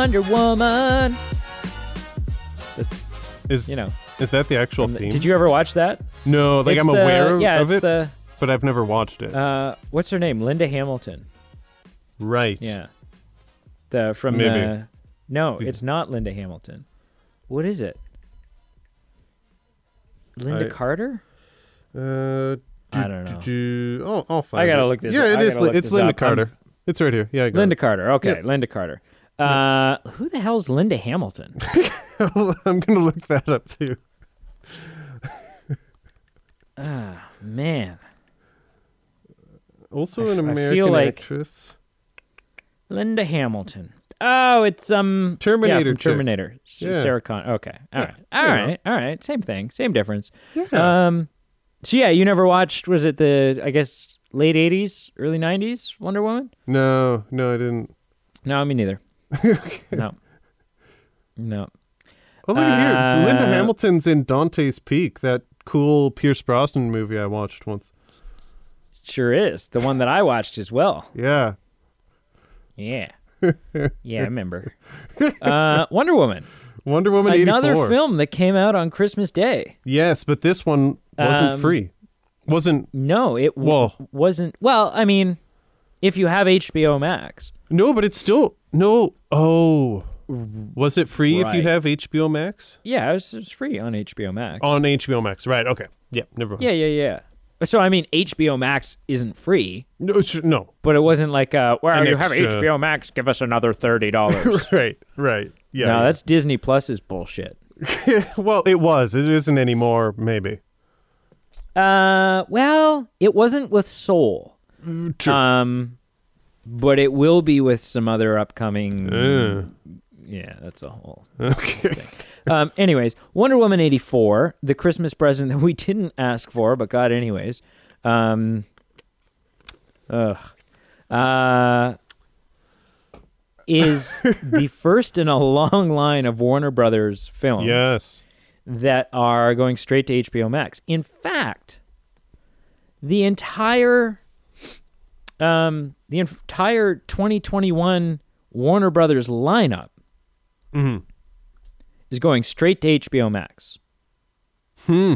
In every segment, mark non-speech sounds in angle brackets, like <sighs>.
Wonder Woman. That's Is you know. is that the actual from the- theme? did you ever watch that? No, like It's I'm the- aware yeah, of it's it, the but I've never watched it. uh, what's her name? Linda Hamilton. right. Yeah. The from Maybe. the No, The- it's not Linda Hamilton. What is it? Lynda I- Carter? Uh, I don't know. do- oh, I'll find I gotta it. look this Yeah, up. it I is. gotta Li- look It's Lynda up. I'm- Carter. It's right here. Yeah, I got Lynda it. Carter. Okay, Yep. Lynda Carter. Uh, who the hell's Linda Hamilton? <laughs> I'm gonna look that up too. <laughs> Ah, man. Also an I American feel like- actress. Linda Hamilton. Oh, it's um yeah, Terminator from chick. Terminator. S- Yeah. Sarah Con. Okay, all right, all you know. right, all right. Same thing, same difference. Yeah. Um, so yeah, you never watched? Was it the I guess late '80s, early '90s Wonder Woman? no, no, I didn't. No, me neither. <laughs> no, no. Oh, look at here. Linda Uh, Hamilton's in Dante's Peak, that cool Pierce Brosnan movie I watched once. Sure is the one that I watched as well. Yeah. Yeah, <laughs> yeah, I remember. Uh, Wonder Woman, Wonder Woman another 84. film that came out on Christmas Day. Yes, but this one wasn't Um, free. Wasn't No, it w- wasn't. Well, I mean, if you have HBO Max, No, but it's still no. Oh, was it free if you have HBO Max yeah, it was, it was free on HBO Max. on HBO Max? Right. Okay. Yeah. Never. mind. yeah, yeah, yeah. So I mean, HBO Max isn't free, No. it's- No. but it wasn't like, uh, well, An you have HBO Max, give us another thirty dollars. <laughs> Right. Right. Yeah. no, yeah. that's Disney Plus's bullshit. <laughs> well, it was. It isn't anymore. Maybe. Uh, well, it wasn't with Soul. True. Um, but it will be with some other upcoming. Uh, Yeah, that's a whole. okay. um, anyways, Wonder Woman eighty four, the Christmas present that we didn't ask for but got anyways. Um, ugh, uh, is <laughs> the first in a long line of Warner Brothers films Yes. that are going straight to HBO Max. In fact, the entire um the entire 2021 Warner Brothers lineup hmm is going straight to HBO Max. Hmm.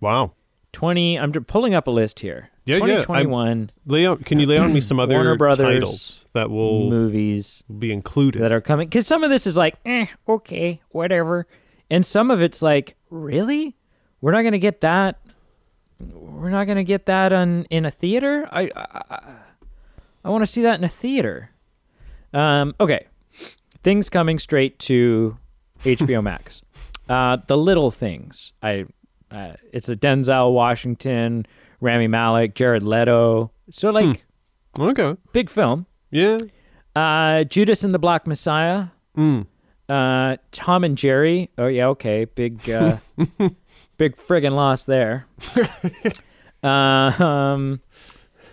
Wow. 20 I'm pulling up a list here. Yeah, yeah, I'm- 2021 Lay out. Can you lay on me some other Warner Brothers titles that will movies be included? that are coming cuz some of this is like, "Eh, okay, whatever." And some of it's like, "Really? We're not going to get that we're not going to get that on in a theater? I I, I want to see that in a theater." Um, okay. Things coming straight to HBO <laughs> Max. Uh, the little things. I uh, it's a Denzel Washington, Rami Malek, Jared Leto. So like okay. big film. Yeah. Uh, Judas and the Black Messiah. Mm. Uh, Tom and Jerry. Oh yeah, okay, big, uh, <laughs> big friggin' loss there. <laughs> uh, um,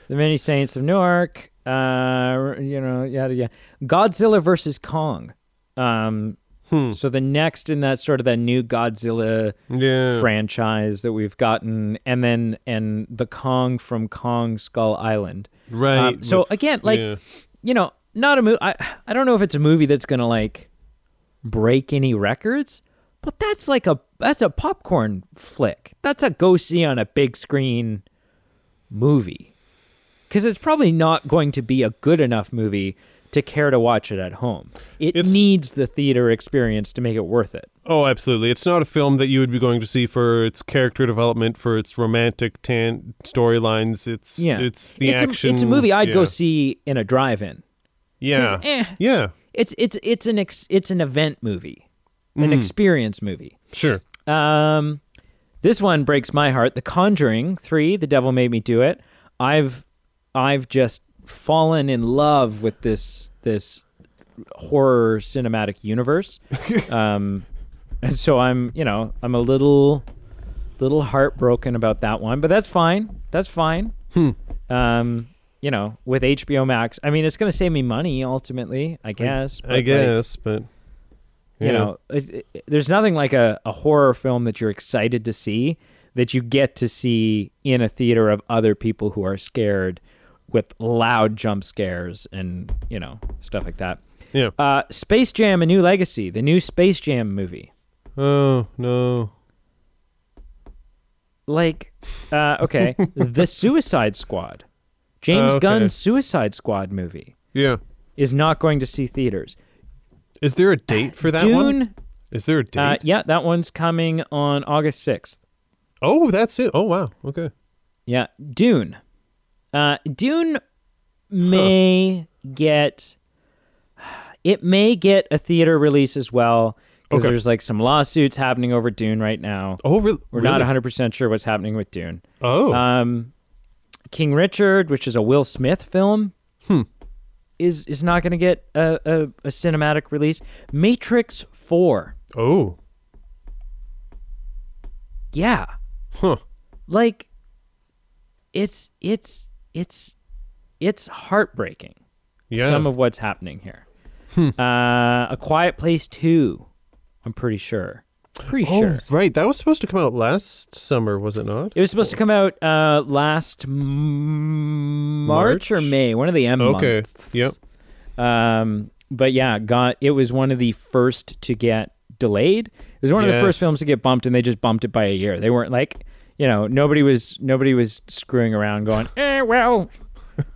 the Many Saints of Newark. Uh, you know, yada yada. Godzilla versus Kong. Um, Hmm. so the next in that sort of that new Godzilla Yeah. franchise that we've gotten, and then and the Kong from Kong Skull Island. Right. Um, so with- again, like yeah. you know, not a movie. I I don't know if it's a movie that's gonna like break any records, but that's like a that's a popcorn flick. That's a go see on a big screen movie, because it's probably not going to be a good enough movie to care to watch it at home. It It's- needs the theater experience to make it worth it. Oh, absolutely. It's not a film that you would be going to see for its character development, for its romantic tan- storylines. It's Yeah, it's the it's action. A, it's a movie I'd yeah. go see in a drive-in. Yeah. eh, Yeah. it's it's it's an ex, it's an event movie, an Mhm. experience movie. Sure. Um, this one breaks my heart. The Conjuring Three, The Devil Made Me Do It. I've I've just fallen in love with this this horror cinematic universe. <laughs> um, and so I'm you know I'm a little little heartbroken about that one, but that's fine. That's fine. Hmm. Um, you know, with HBO Max, I mean, it's going to save me money ultimately, I guess. I like, guess, but you know it, it- there's nothing like a, a horror film that you're excited to see that you get to see in a theater of other people who are scared with loud jump scares and you know stuff like that Yeah. Uh, Space Jam: A New Legacy, the new Space Jam movie. Oh no. Like, uh, okay, <laughs> the Suicide Squad, James Oh, okay. Gunn's Suicide Squad movie Yeah. is not going to see theaters. Is there a date for that Dune, one? Is there a date? uh, yeah, that one's coming on August sixth. oh, that's it. Oh wow. Okay. Yeah, Dune. Uh, Dune may get it may get a theater release as well because Okay. there's like some lawsuits happening over Dune right now. Oh, re- We're really? not 100 percent sure what's happening with Dune. Oh. Um, King Richard, which is a Will Smith film, Hmm. is is not going to get a, a, a cinematic release. Matrix 4. Oh. yeah, Huh. like it's it's it's it's heartbreaking. Yeah. some of what's happening here. Uh, a Quiet Place Two, I'm pretty sure. Pretty oh, sure right. That was supposed to come out last summer, was it not? it was supposed to come out uh, last m- March, or May, one of the M Okay. months. Yep. Um, but yeah, got it was one of the first to get delayed. It was one of the first films to get bumped, and they just bumped it by a year. They weren't like, you know, nobody was nobody was screwing around, going, <laughs> eh, well,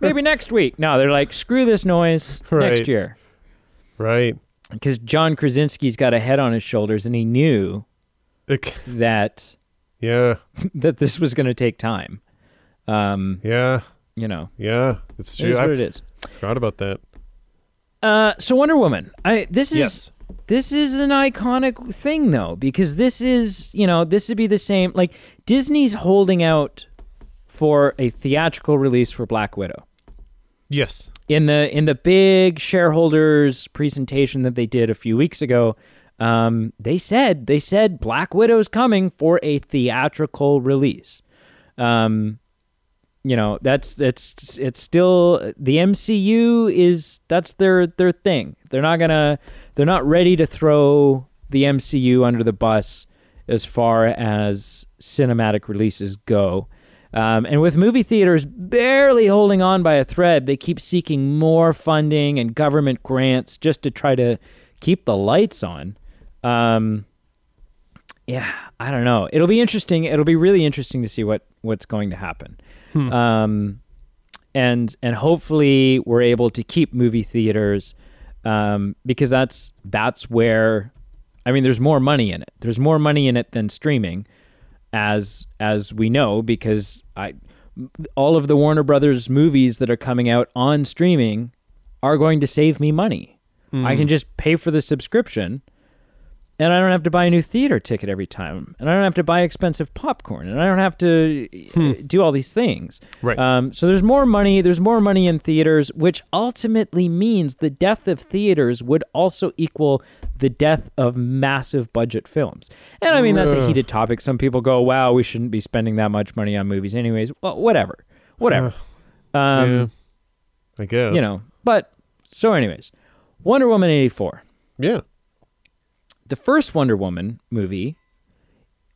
maybe next week. No, they're like, screw this noise Right. next year. Right. because John Krasinski's got a head on his shoulders, and he knew <laughs> that Yeah. <laughs> that this was going to take time. Um, Yeah. you know, Yeah. It's it true. is I what it is. forgot about that. Uh, so Wonder Woman, I this is Yes. This is an iconic thing though because this is you know this would be the same like Disney's holding out for a theatrical release for Black Widow. Yes. in the in the big shareholders presentation that they did a few weeks ago um, they said they said black widow's coming for a theatrical release um, you know that's that's it's still the mcu is that's their their thing they're not gonna they're not ready to throw the mcu under the bus as far as cinematic releases go um, and with movie theaters barely holding on by a thread, they keep seeking more funding and government grants just to try to keep the lights on. Um, yeah, I don't know. It'll be interesting. It'll be really interesting to see what what's going to happen. Um, and and hopefully we're able to keep movie theaters um, because that's that's where I mean there's more money in it. There's more money in it than streaming as as we know because I all of the Warner Brothers movies that are coming out on streaming are going to save me money. I can just pay for the subscription and I don't have to buy a new theater ticket every time. And I don't have to buy expensive popcorn and I don't have to uh, do all these things. Right. Um, so there's more money. There's more money in theaters, which ultimately means the death of theaters would also equal the death of massive budget films. And I mean, that's a heated topic. Some people go, wow, we shouldn't be spending that much money on movies anyways. Well, whatever. Whatever. Um, yeah. I guess. You know, but so, anyways, Wonder Woman 84. Yeah. The first Wonder Woman movie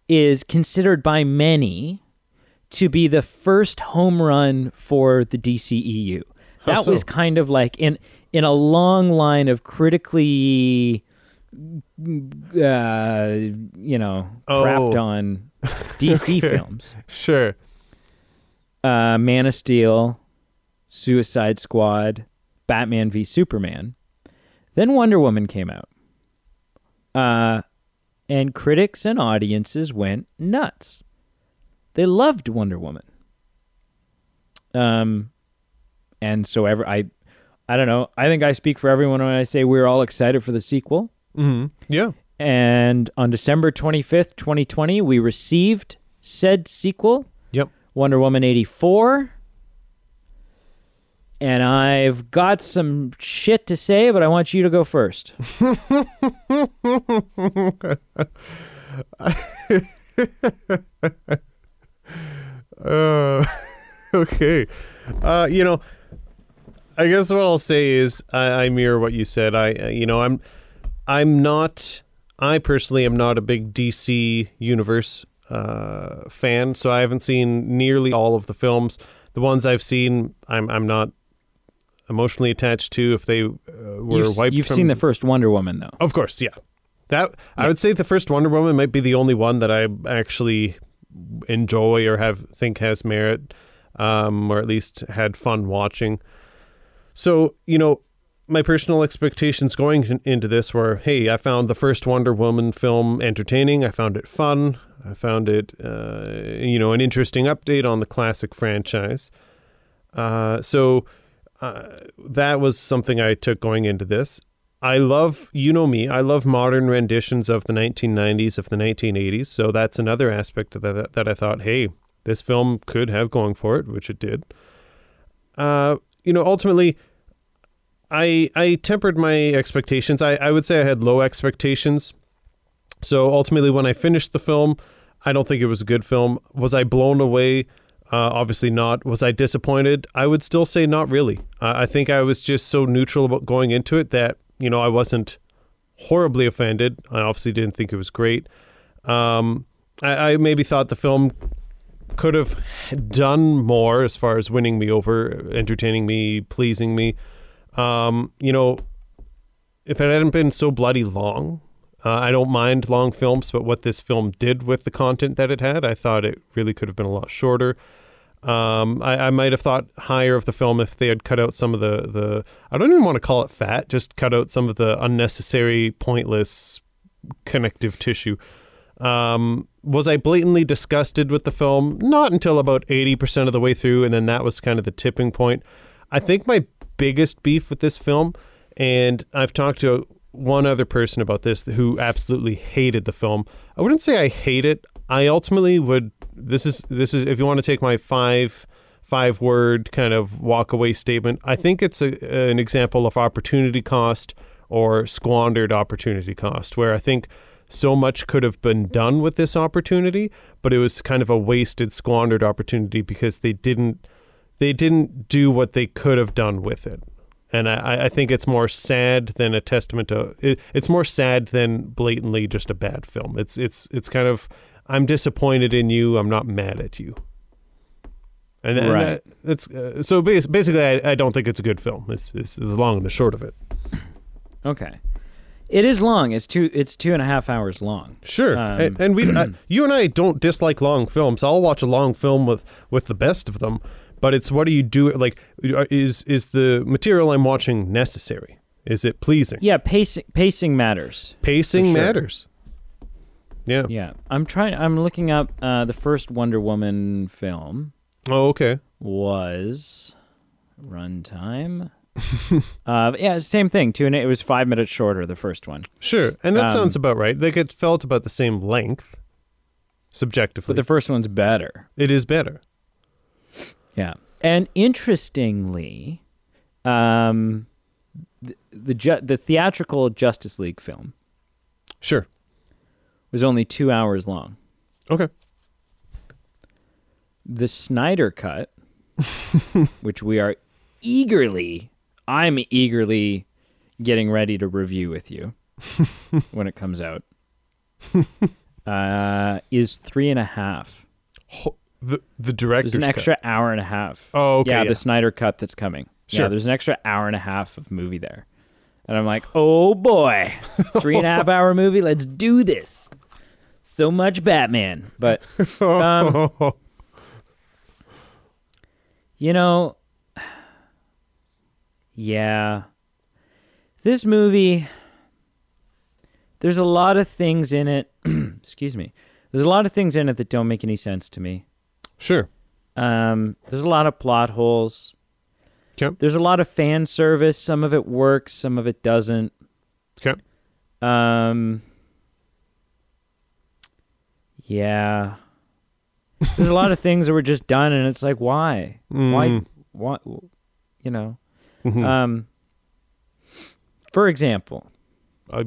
is considered by many to be the first home run for the DCEU. How That so? was kind of like in in a long line of critically uh, you know, crapped Oh. on <laughs> DC Okay. films. Sure. uh, Man of Steel, Suicide Squad, Batman v Superman. Then Wonder Woman came out. Uh, and critics and audiences went nuts. They loved Wonder Woman. Um, and so ever I, I don't know. I think I speak for everyone when I say we're all excited for the sequel. Mm-hmm. Yeah. And on December twenty fifth, twenty twenty, we received said sequel. Yep. Wonder Woman 84. And I've got some shit to say, but I want you to go first. <laughs> Uh, <laughs> okay. Uh, you know, I guess what I'll say is I, I mirror what you said. I, uh, you know, I'm, I'm not. I personally am not a big DC universe uh, fan, so I haven't seen nearly all of the films. The ones I've seen, I'm, I'm not emotionally attached to. If they uh, were You've, wiped you've from, seen the first Wonder Woman though. Of course, yeah. That I would say the first Wonder Woman might be the only one that I actually enjoy or have think has merit, um, or at least had fun watching. So you know, my personal expectations going into this were, hey, I found the first Wonder Woman film entertaining. I found it fun. I found it, uh, you know, an interesting update on the classic franchise. Uh, so uh, that was something I took going into this. I love, you know me, I love modern renditions of the 1990s, of the 1980s. So that's another aspect of that that I thought, hey, this film could have going for it, which it did. Uh, you know, ultimately, I I tempered my expectations. I, I would say I had low expectations. So ultimately, when I finished the film, I don't think it was a good film. Was I blown away? Uh, obviously not. Was I disappointed? I would still say not really. Uh, I think I was just so neutral about going into it that you know I wasn't horribly offended. I obviously didn't think it was great. Um, I, I maybe thought the film could have done more as far as winning me over, entertaining me, pleasing me. Um, you know, if it hadn't been so bloody long, uh, I don't mind long films, but what this film did with the content that it had, I thought it really could have been a lot shorter. Um, I, I might have thought higher of the film if they had cut out some of the, the I don't even want to call it fat, just cut out some of the unnecessary, pointless connective tissue. Um, was I blatantly disgusted with the film? Not until about 80% of the way through, and then that was kind of the tipping point. I think my biggest beef with this film, and I've talked to one other person about this who absolutely hated the film. I wouldn't say I hate it. I ultimately would. This is this is if you want to take my five five word kind of walk away statement. I think it's a, an example of opportunity cost or squandered opportunity cost, where I think so much could have been done with this opportunity, but it was kind of a wasted, squandered opportunity because they didn't they didn't do what they could have done with it. And I, I think it's more sad than a testament to it, it's more sad than blatantly just a bad film. It's it's it's kind of I'm disappointed in you. I'm not mad at you. And, and Right. that, that's uh, so bas- basically I, I don't think it's a good film. It's, is the long and the short of it. Okay. It is long. It's two. It's two and a half hours long. Sure, Um, and, and we, uh, <clears throat> you and I don't dislike long films. I'll watch a long film with with the best of them, but it's what do you do? Like, is is the material I'm watching necessary? Is it pleasing? Yeah, pacing pacing matters. Pacing sure. matters. Yeah. Yeah, I'm trying. I'm looking up uh, the first Wonder Woman film Oh, okay. was runtime. <laughs> uh, yeah, same thing. Two and it was five minutes shorter. The first one, Sure, and that Um, sounds about right. Like it felt about the same length, subjectively. but the first one's better. it is better. Yeah, and interestingly, um, the the, ju- the theatrical Justice League film Sure. Was only two hours long. Okay. The Snyder cut, <laughs> which we are eagerly, I'm eagerly getting ready to review with you <laughs> when it comes out, uh, is three and a half. Ho- the the There's director's an cut. extra hour and a half. Oh, okay. yeah, yeah. the Snyder cut that's coming. Sure. Yeah, there's an extra hour and a half of movie there. And I'm like, oh boy, <laughs> three and a half hour movie. Let's do this. So much Batman. But, <laughs> um, you know, yeah. This movie, there's a lot of things in it. <clears throat> excuse me. There's a lot of things in it that don't make any sense to me. sure. Um, there's a lot of plot holes. Okay. There's a lot of fan service. Some of it works, some of it doesn't. Okay. Um, yeah. There's a lot of <laughs> things that were just done, and it's like, why? Why? Mm. Why? You know. Mhm. Um. For example, I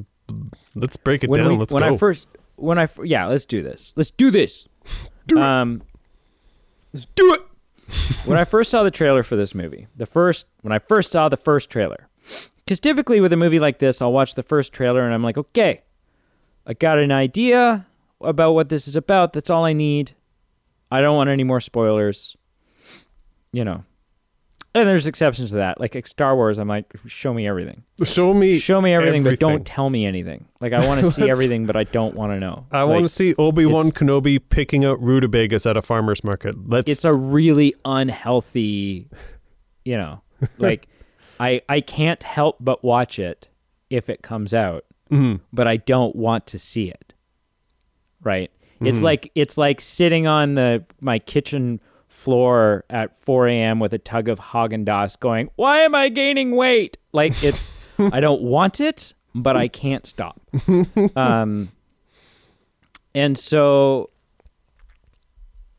Let's break it down. we, Let's when go. I first, when I, yeah, let's do this. Let's do this. <laughs> Do it. um, let's do it. <laughs> when I first saw the trailer for this movie, the first when I first saw the first trailer, because typically with a movie like this, I'll watch the first trailer and I'm like, okay, I got an idea about what this is about. That's all I need. I don't want any more spoilers. You know. And there's exceptions to that. Like, like Star Wars, I'm like, show me everything. Show me. Show me everything, but don't tell me anything. Like, I want to <laughs> see everything, but I don't want to know. I Like, want to see Obi Wan Kenobi picking out rutabagas at a farmer's market. Let's. It's a really unhealthy, you know, <laughs> like, I I can't help but watch it if it comes out, Mhm. but I don't want to see it. Right? It's Mhm. like it's like sitting on the my kitchen floor at 4 a.m. with a tug of Haagen Dazs, going, "Why am I gaining weight?" Like it's, I don't <laughs> want it, but I can't stop. Um, and so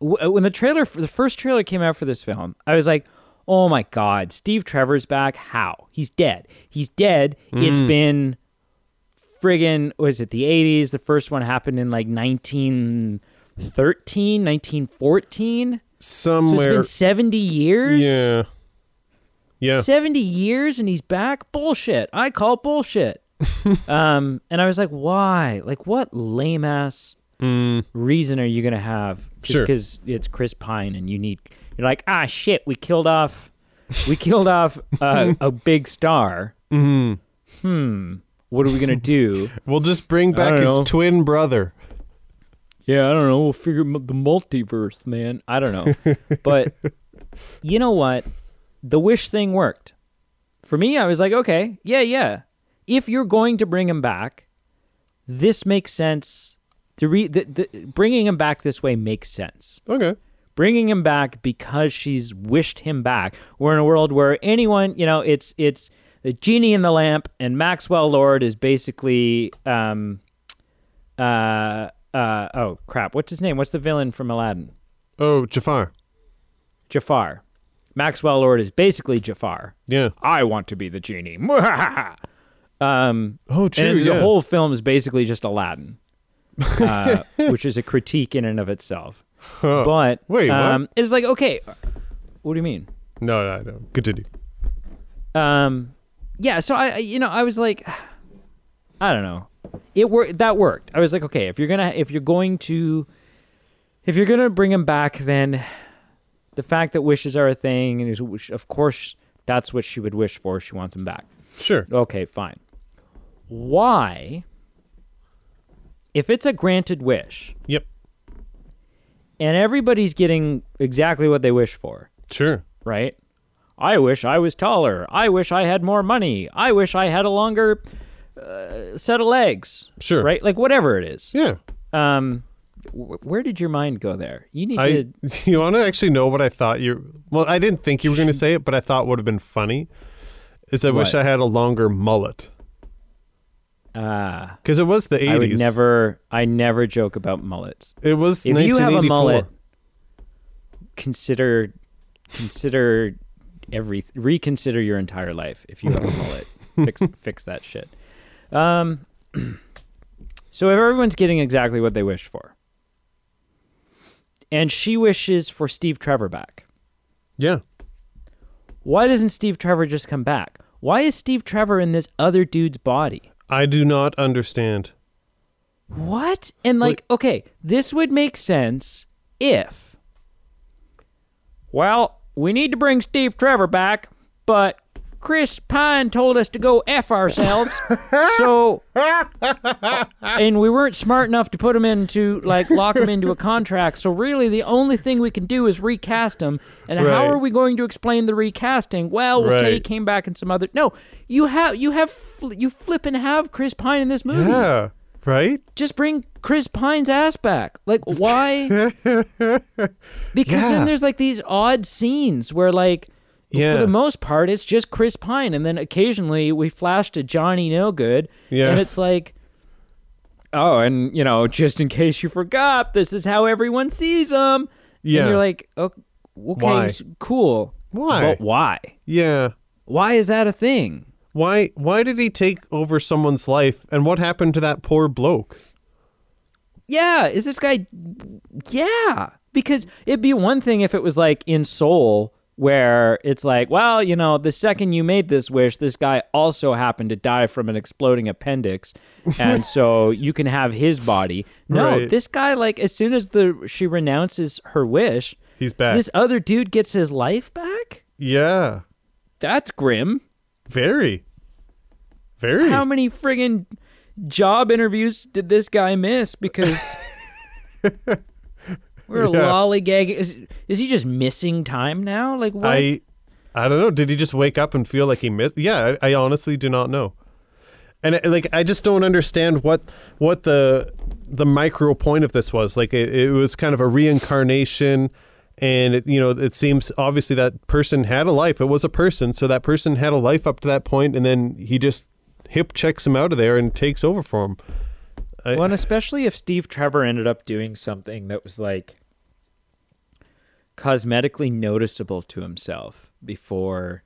w- when the trailer, the first trailer came out for this film, I was like, "Oh my god, Steve Trevor's back! How? He's dead. He's dead. It's been." Friggin' was it the 80s the first one happened in like 1913 1914 so it's been 70 years? Yeah. Yeah. 70 years and he's back? Bullshit. I call bullshit. <laughs> Um and i was like why? Like what lame ass Mm, reason are you gonna have? Sure. because it's chris pine and you need you're like ah shit we killed off we killed off uh, <laughs> a big star. Mhm. hmm what are we gonna do <laughs> We'll just bring back his know. twin brother. Yeah, I don't know. We'll figure the multiverse, man. I don't know. but <laughs> you know what? The wish thing worked. For me, I was like, okay, yeah, yeah. If you're going to bring him back, this makes sense. To re- the, the, bringing him back this way makes sense. Okay. Bringing him back because she's wished him back. We're in a world where anyone, you know, it's it's the genie in the lamp, and Maxwell Lord is basically um, uh, uh, oh crap, what's his name? What's the villain from Aladdin? Oh, Jafar. Jafar. Maxwell Lord is basically Jafar. Yeah. I want to be the genie. um, Oh, true. and yeah. the whole film is basically just Aladdin, uh, <laughs> which is a critique in and of itself. Huh. But Wait, what? um, it's like okay, what do you mean? no, no, no. Continue. Um, yeah. So I, you know, I was like, <sighs> I don't know. It worked. That worked. I was like, okay, if you're gonna, if you're going to, if you're gonna bring him back, then the fact that wishes are a thing, and is- of course, that's what she would wish for. She wants him back. Sure. Okay, fine. Why, if it's a granted wish, Yep. and everybody's getting exactly what they wish for, Sure. right? I wish I was taller. I wish I had more money. I wish I had a longer uh, set of legs. Sure. Right? Like whatever it is. Yeah. Um, wh- where did your mind go there? You need I. to. <laughs> You want to actually know what I thought you? Well, I didn't think you were going to say it, but I thought would have been funny. Is I wish I had a longer mullet Ah, because it was the eighties. I would never. I never joke about mullets. It was If you have a mullet, consider consider every reconsider your entire life if you ever call it. <laughs> fix fix that shit. Um <clears throat> so if everyone's getting exactly what they wished for. And she wishes for Steve Trevor back. Yeah. Why doesn't Steve Trevor just come back? Why is Steve Trevor in this other dude's body? I do not understand. What? And like, okay, this would make sense if. Well, we need to bring Steve Trevor back, but Chris Pine told us to go F ourselves. <laughs> so. and we weren't smart enough to put him into, like, lock him into a contract. So really, the only thing we can do is recast him. And how are we going to explain the recasting? Well, we'll say he came back in some other. No, you have, you have, you flip and have Chris Pine in this movie Yeah. Right. just bring Chris Pine's ass back. Like, why? <laughs> because Yeah. then there's like these odd scenes where, like, Yeah. for the most part, it's just Chris Pine, and then occasionally we flash to Johnny No Good, Yeah. and it's like, oh, and you know, just in case you forgot, this is how everyone sees him. Yeah. and you're like, oh, okay, Why? cool. Why? But why? Yeah. Why is that a thing? Why? Why did he take over someone's life? And what happened to that poor bloke? yeah, is this guy? Yeah, because it'd be one thing if it was like in Soul, where it's like, well, you know, the second you made this wish, this guy also happened to die from an exploding appendix, <laughs> and so you can have his body. No, Right. this guy, like, as soon as the she renounces her wish, He's back. this other dude gets his life back. Yeah. That's grim. Very. Very. How many friggin' job interviews did this guy miss because <laughs> we're Yeah. lollygagging? Is, is he just missing time now? Like what? I I don't know. Did he just wake up and feel like he missed? Yeah, I, I honestly do not know. And uh, like I just don't understand what what the the micro point of this was. Like it, it was kind of a reincarnation and it, you know it seems obviously that person had a life. It was a person, so that person had a life up to that point and then he just hip checks him out of there and takes over for him. I, well, and especially if Steve Trevor ended up doing something that was like cosmetically noticeable to himself before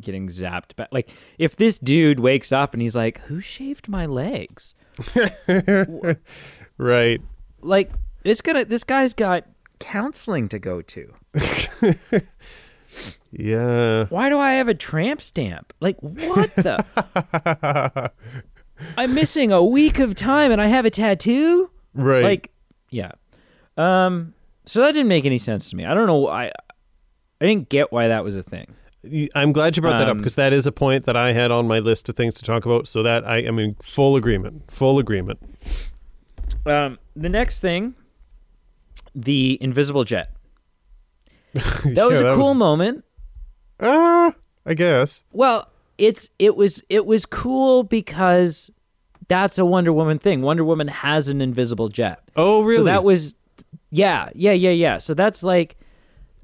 getting zapped back. Like if this dude wakes up and he's like, "Who shaved my legs?" <laughs> right. Like this gonna this guy's got counseling to go to. Yeah. Why do I have a tramp stamp? Like what the? <laughs> I'm missing a week of time and I have a tattoo? Right. Like yeah. Um so that didn't make any sense to me. I don't know I I didn't get why that was a thing. I'm glad you brought that up Um, because that is a point that I had on my list of things to talk about. So that I am in full agreement. Full agreement. Um the next thing the invisible jet. <laughs> That Yeah, was a cool moment. Ah, I guess. Well, it's it was it was cool because that's a Wonder Woman thing. Wonder Woman has an invisible jet. Oh, really? So that was yeah, yeah, yeah, yeah. So that's like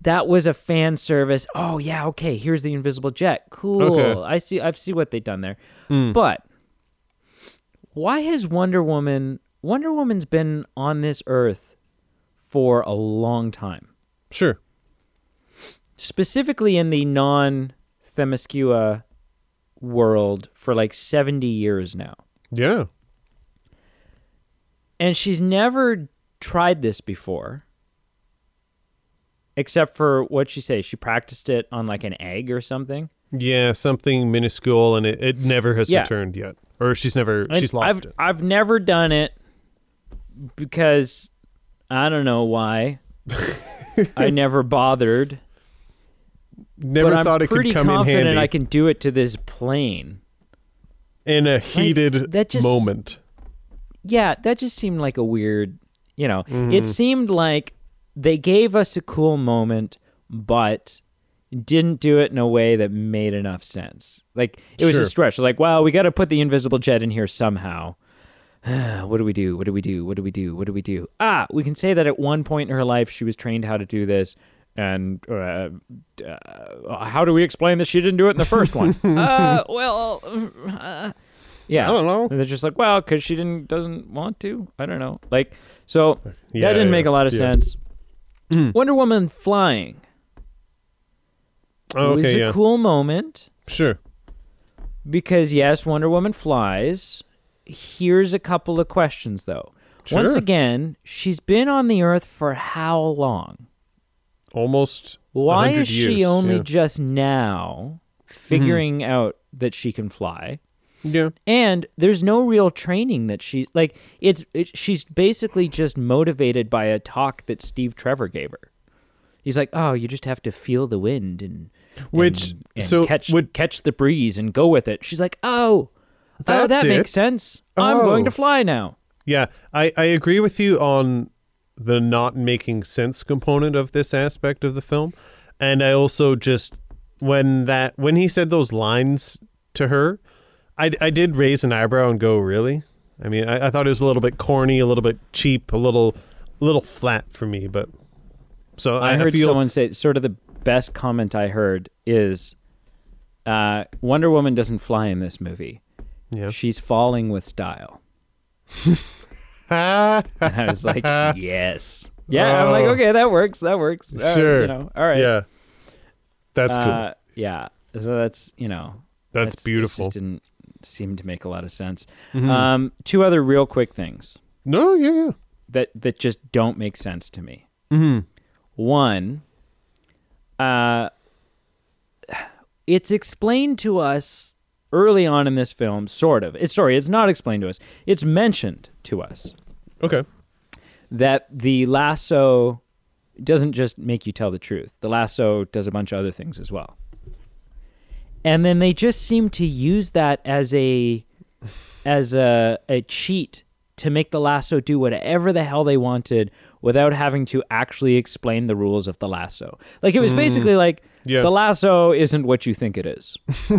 that was a fan service. Oh yeah, okay, here's the invisible jet. Cool. Okay. I see I see what they've done there. Hmm. But why has Wonder Woman Wonder Woman's been on this earth for a long time? sure. specifically in the non Themyscira world for like 70 years now. Yeah. And she's never tried this before. Except for what she says, she practiced it on like an egg or something. Yeah, something minuscule, and it, it never has Yeah. returned yet, or she's never And she's lost I've, it. I've never done it because I don't know why. I <laughs> never bothered. Never but I'm thought it could pretty come in confident handy I can do it to this plane. in a heated that just- moment. yeah, that just seemed like a weird, you know, Mm-hmm. it seemed like they gave us a cool moment, but didn't do it in a way that made enough sense. Like it was Sure. a stretch. Like, wow, we got to put the invisible jet in here somehow. <sighs> what do we do? What do we do? What do we do? What do we do? Ah, we can say that at one point in her life she was trained how to do this. And uh, uh, how do we explain that she didn't do it in the first one? <laughs> uh, <laughs> well, uh, yeah, I don't know. and they're just like, well, because she didn't doesn't want to. I don't know. Like, so Yeah, that didn't yeah, make a lot of yeah. sense. Mm. Wonder Woman flying Oh, okay, was okay, a yeah, cool moment sure. because yes, Wonder Woman flies. Here's a couple of questions though. Once again, she's been on the Earth for how long? Almost. Why is she years, only yeah. just now figuring out that she can fly? Yeah. and there's no real training that she like it's it, she's basically just motivated by a talk that Steve Trevor gave her. He's like, "Oh, you just have to feel the wind and Which- and, and so catch would- catch the breeze and go with it." She's like, "Oh, oh, That's that makes it? sense. I'm going to Oh. fly now." Yeah, I, I agree with you on the not making sense component of this aspect of the film. And I also just when that when he said those lines to her, I, I did raise an eyebrow and go, Really? I mean, I, I thought it was a little bit corny, a little bit cheap, a little a little flat for me, but so I, I heard feel someone say sort of the best comment I heard is uh, Wonder Woman doesn't fly in this movie. Yeah. She's falling with style. <laughs> And I was like, yes. Yeah, I'm like, Oh. okay, that works. That works. Sure. you know, all right. Yeah. That's cool. Uh, yeah. So that's, you know, That's it beautiful. just didn't seem to make a lot of sense. Mhm. Um, two other real quick things no, yeah, yeah. that, that just don't make sense to me. Mm-hmm. One, uh, it's explained to us early on in this film, sort of. It's sorry, it's not explained to us. It's mentioned to us Okay. that the lasso doesn't just make you tell the truth. The lasso does a bunch of other things as well. And then they just seem to use that as a as a a cheat to make the lasso do whatever the hell they wanted without having to actually explain the rules of the lasso. Like it was basically like Yeah. the lasso isn't what you think it is.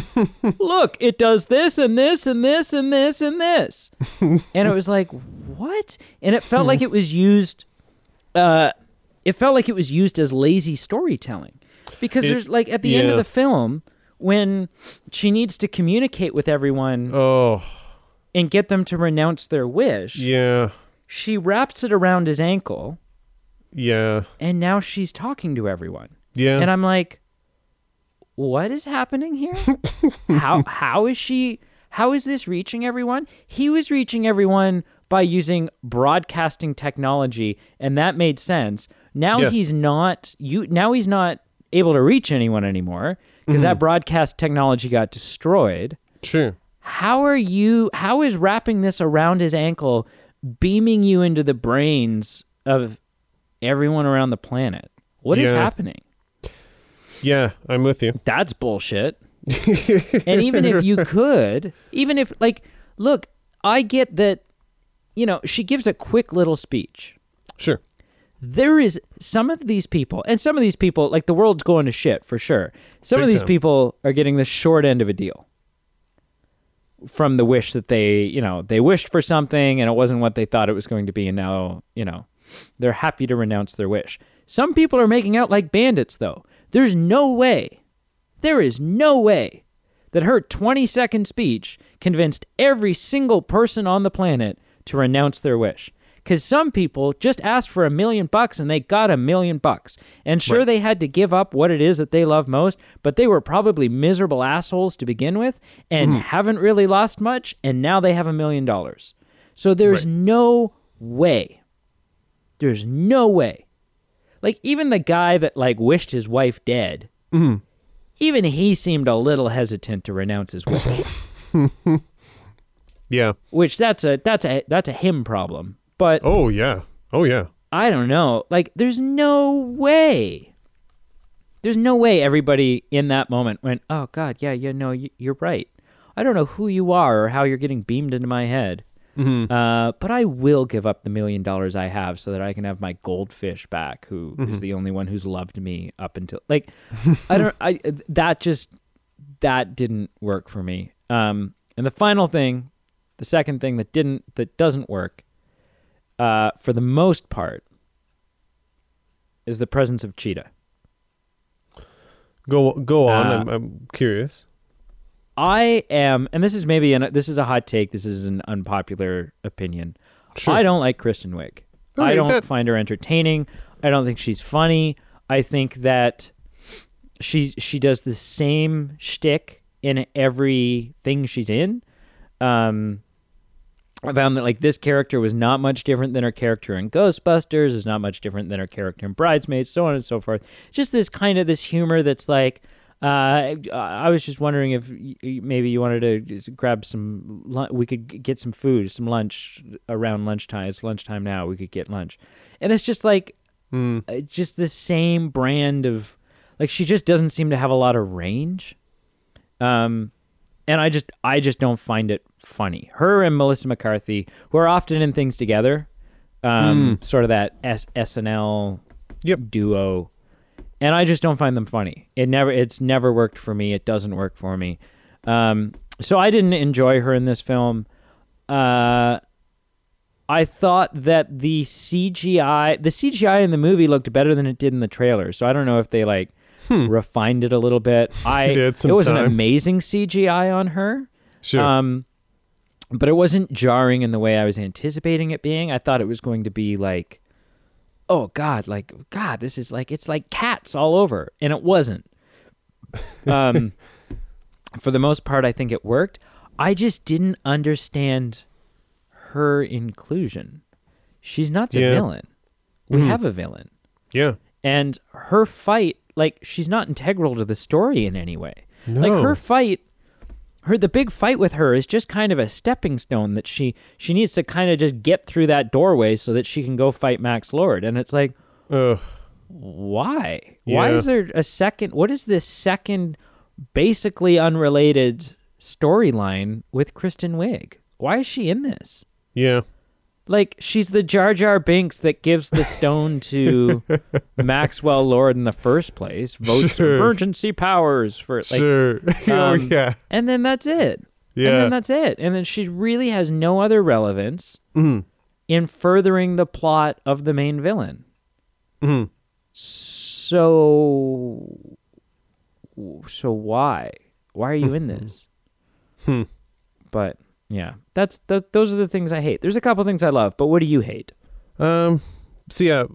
<laughs> Look, it does this and this and this and this and this. and it was like, what? And it felt like it was used uh it felt like it was used as lazy storytelling. Because It- there's like at the end of the film when she needs to communicate with everyone Oh, and get them to renounce their wish, yeah. She wraps it around his ankle Yeah. and now she's talking to everyone. Yeah. And I'm like, what is happening here? <laughs> how how is she how is this reaching everyone? He was reaching everyone by using broadcasting technology and that made sense. Now Yes. he's not you now he's not able to reach anyone anymore because that mm-hmm. broadcast technology got destroyed. sure. How are you how is wrapping this around his ankle beaming you into the brains of everyone around the planet? What is Yeah. happening? Yeah, I'm with you. That's bullshit. <laughs> and even if you could, even if like look, I get that you know, she gives a quick little speech. Sure. There is some of these people, and some of these people, like the world's going to shit for sure. Some of these time. people are getting the short end of a deal from the wish that they, you know, they wished for something and it wasn't what they thought it was going to be, and now, you know, they're happy to renounce their wish. Some people are making out like bandits, though. There's no way, there is no way that her 20 second speech convinced every single person on the planet to renounce their wish. Because some people just asked for a million bucks and they got a million bucks. And sure, Right. they had to give up what it is that they love most, but they were probably miserable assholes to begin with and hmm. haven't really lost much. And now they have a million dollars. So there's Right. no way. There's no way. Like, even the guy that, like, wished his wife dead, mm-hmm. even he seemed a little hesitant to renounce his wish. <laughs> Yeah. which that's a that's a that's a him problem. But Oh yeah. Oh yeah. I don't know. Like there's no way. There's no way everybody in that moment went, "Oh god, yeah, yeah, no, you're right. I don't know who you are or how you're getting beamed into my head." Uh, but I will give up the million dollars I have so that I can have my goldfish back, who is the only one who's loved me up until like I don't I that just that didn't work for me. Um, and the final thing, the second thing that didn't that doesn't work, uh, for the most part, is the presence of cheetah. Go go on. Uh, I'm I'm curious. I am, and this is maybe an this is a hot take. This is an unpopular opinion. Sure. I don't like Kristen Wiig. I don't that- find her entertaining. I don't think she's funny. I think that she she does the same shtick in everything she's in. Um, I found that like this character was not much different than her character in Ghostbusters. Is not much different than her character in Bridesmaids, so on and so forth. Just this kind of this humor that's like. Uh, I was just wondering if maybe you wanted to grab some. We could get some food, some lunch around lunchtime. It's lunchtime now. We could get lunch, and it's just like uh, just the same brand of like she just doesn't seem to have a lot of range um and i just i just don't find it funny. Her and melissa mccarthy who are often in things together um sort of that S- snl Yep. duo. And i just don't find them funny. It never it's never worked for me. It doesn't work for me. Um so i didn't enjoy her in this film. Uh I thought that the CGI, the CGI in the movie looked better than it did in the trailer. So I don't know if they like refined it a little bit. <laughs> I Hmm. They had some it was an amazing CGI on her. Sure. Um, but it wasn't jarring in the way I was anticipating it being. I thought it was going to be like, oh God, like God, this is like it's like cats all over, and it wasn't. <laughs> Um, for the most part, I think it worked. I just didn't understand her inclusion. She's not the Yeah. villain. We Mhm. have a villain, yeah. and her fight, like she's not integral to the story in any way. No. Like her fight, her the big fight with her is just kind of a stepping stone that she she needs to kind of just get through that doorway so that she can go fight Max Lord. And it's like, Ugh. why? Why is there a second? What is this second, basically unrelated storyline with Kristen Wiig? Why is she in this? Yeah. Like she's the Jar Jar Binks that gives the stone to <laughs> Maxwell Lord in the first place, votes Sure. emergency powers for like, sure. <laughs> oh um, yeah. and then that's it. Yeah. And then that's it. And then she really has no other relevance Mhm. in furthering the plot of the main villain. Mhm. So, so why? Why are you in <laughs> this? Hmm. But yeah, that's th- those are the things I hate. There's a couple things I love, but what do you hate? Um, so yeah,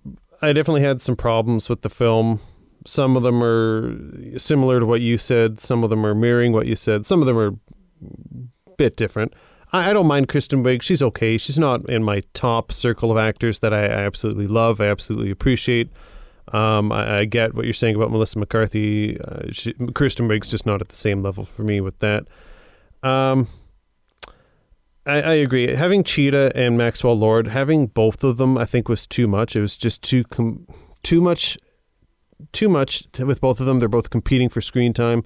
I definitely had some problems with the film. Some of them are similar to what you said. Some of them are mirroring what you said. Some of them are a bit different. I, I don't mind Kristen Wiig. She's okay. She's not in my top circle of actors that I, I absolutely love. I absolutely appreciate. Um, I, I get what you're saying about Melissa McCarthy. Uh, she, Kristen Wiig's just not at the same level for me with that. Um, I, I agree. Having Cheetah and Maxwell Lord, having both of them, I think was too much. It was just too com- too much, too much to, with both of them. They're both competing for screen time.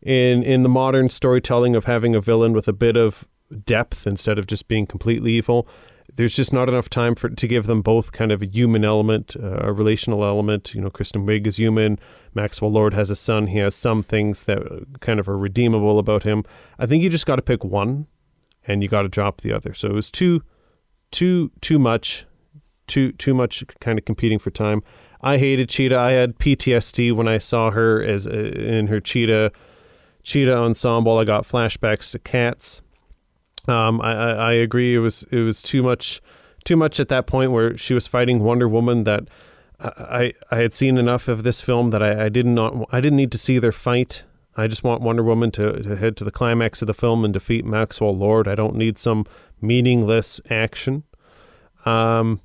In in the modern storytelling of having a villain with a bit of depth instead of just being completely evil, there's just not enough time for to give them both kind of a human element, uh, a relational element. You know, Kristen Wiig is human. Maxwell Lord has a son. He has some things that uh, kind of are redeemable about him. I think you just got to pick one and you got to drop the other. So it was too, too, too much, too, too much kind of competing for time. I hated Cheetah. I had PTSD when I saw her as uh, in her Cheetah, Cheetah ensemble. I got flashbacks to Cats. Um, I, I, I agree. It was it was too much, too much at that point where she was fighting Wonder Woman. That I I had seen enough of this film that I, I did not I didn't need to see their fight. I just want Wonder Woman to, to head to the climax of the film and defeat Maxwell Lord. I don't need some meaningless action. Um,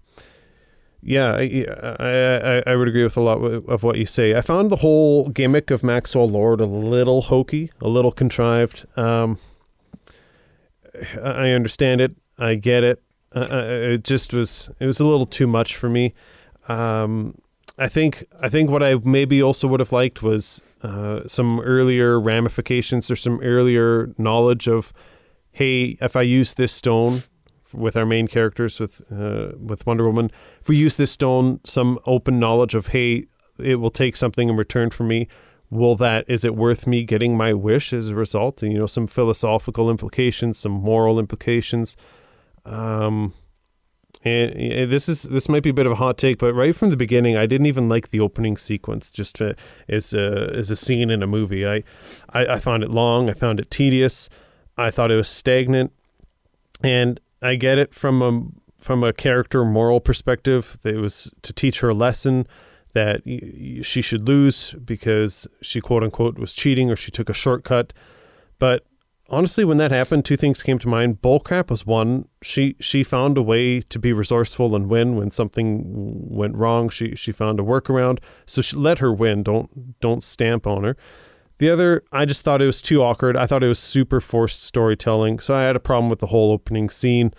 yeah, I, I, I, would agree with a lot of what you say. I found the whole gimmick of Maxwell Lord a little hokey, a little contrived. Um, I understand it. I get it. It just was. It was a little too much for me. Um, I think. I think what I maybe also would have liked was uh, some earlier ramifications or some earlier knowledge of, hey, if I use this stone with our main characters with uh, with Wonder Woman, if we use this stone, some open knowledge of, hey, it will take something in return for me. Will that is it worth me getting my wish as a result? And you know, some philosophical implications, some moral implications. Um, and uh, this is this might be a bit of a hot take, but right from the beginning, I didn't even like the opening sequence. Just to, as a as a scene in a movie, I, I I found it long. I found it tedious. I thought it was stagnant, and I get it from a from a character moral perspective. That it was to teach her a lesson that she should lose because she quote unquote was cheating or she took a shortcut. But honestly, when that happened, two things came to mind. Bullcrap was one. She she found a way to be resourceful and win when something went wrong. She she found a workaround. So she, let her win. Don't don't stamp on her. The other, I just thought it was too awkward. I thought it was super forced storytelling. So I had a problem with the whole opening scene.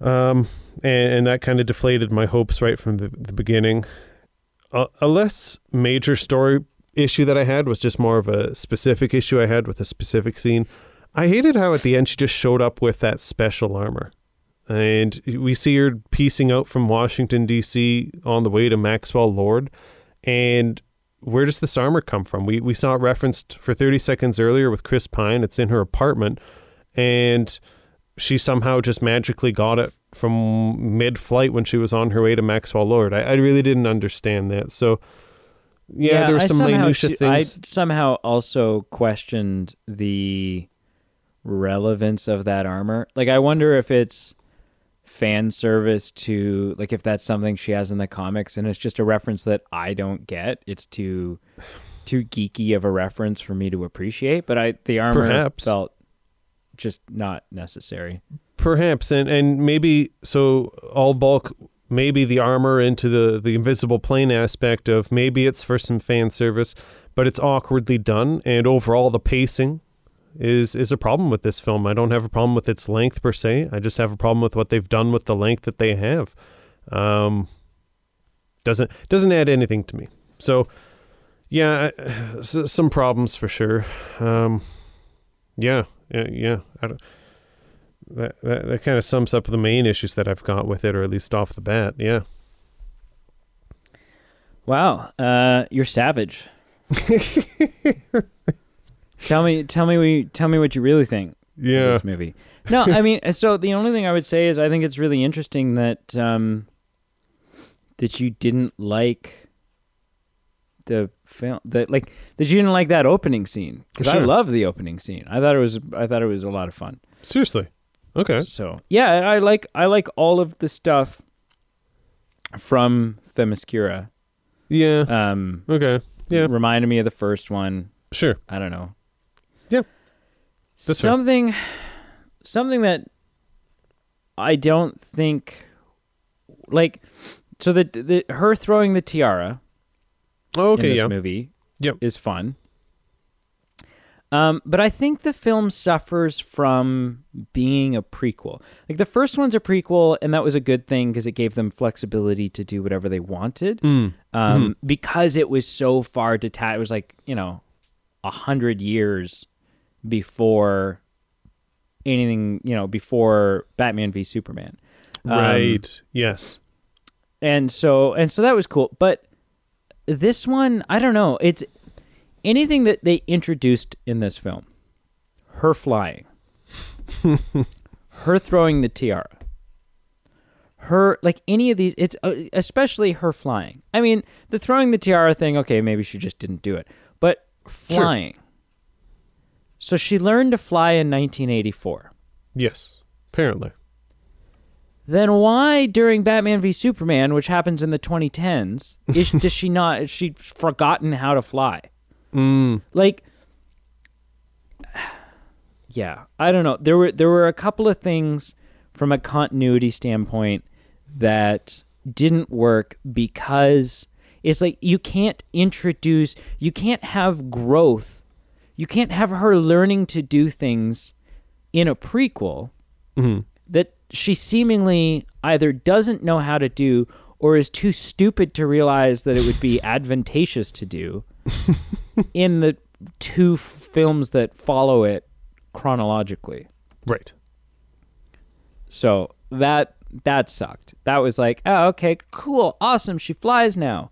Um, and, and that kind of deflated my hopes right from the, the beginning. A, a less major story issue that I had was just more of a specific issue I had with a specific scene. I hated how at the end she just showed up with that special armor. And we see her piecing out from Washington, D.C. on the way to Maxwell Lord. And where does this armor come from? We, we saw it referenced for 30 seconds earlier with Chris Pine. It's in her apartment. And she somehow just magically got it from mid flight when she was on her way to Maxwell Lord. I, I really didn't understand that. So, yeah, there were some minutia too- I somehow also questioned the relevance of that armor. Like, I wonder if it's fan service to like if that's something she has in the comics and it's just a reference that I don't get. It's too too geeky of a reference for me to appreciate. But I the armor Perhaps. felt just not necessary. Perhaps, and and maybe so all bulk. Maybe the armor into the the invisible plane aspect of maybe it's for some fan service, but it's awkwardly done, and overall the pacing is is a problem with this film. I don't have a problem with its length per se. I just have a problem with what they've done with the length that they have. Um, doesn't doesn't add anything to me. So yeah, some problems for sure. Um, yeah, yeah, yeah. I don't, that that, that kind of sums up the main issues that I've got with it, or at least off the bat. Yeah. Wow, uh, you're savage. <laughs> tell me, tell me, we tell me what you really think of Yeah. this movie. No, I mean, <laughs> so the only thing I would say is I think it's really interesting that um, that you didn't like the film that like that you didn't like that opening scene because I love the opening scene. I thought it was I thought it was a lot of fun. Seriously. Okay. So yeah, I like I like all of the stuff from Themyscira. Yeah. Um, Okay. Yeah. reminded me of the first one. Sure. I don't know. Yeah. That's fair. something, something that I don't think, like, so the, the her throwing the tiara Oh, in okay. this Yeah. movie Yep. is fun. Um, but I think the film suffers from being a prequel. Like the first one's a prequel, and that was a good thing because it gave them flexibility to do whatever they wanted. Mm. Um, because it was so far detached. It was like you know, a hundred years before anything. You know, before Batman v Superman. Um, Right. yes. and so and so that was cool but this one i don't know it's anything that they introduced in this film her flying her throwing the tiara her like any of these it's uh, especially her flying i mean the throwing the tiara thing okay maybe she just didn't do it but flying so she learned to fly in 1984 Yes. Apparently. then why during Batman v Superman, which happens in the 2010s, is does she not? Is she forgotten how to fly? Mm. Like, <sighs> yeah, I don't know. There were there were a couple of things from a continuity standpoint that didn't work because it's like you can't introduce, you can't have growth, you can't have her learning to do things in a prequel hmm that she seemingly either doesn't know how to do or is too stupid to realize that it would be <sighs> advantageous to do <laughs> in the two f- films that follow it chronologically. Right. So that that sucked. That was like, oh, okay, cool, awesome. She flies now.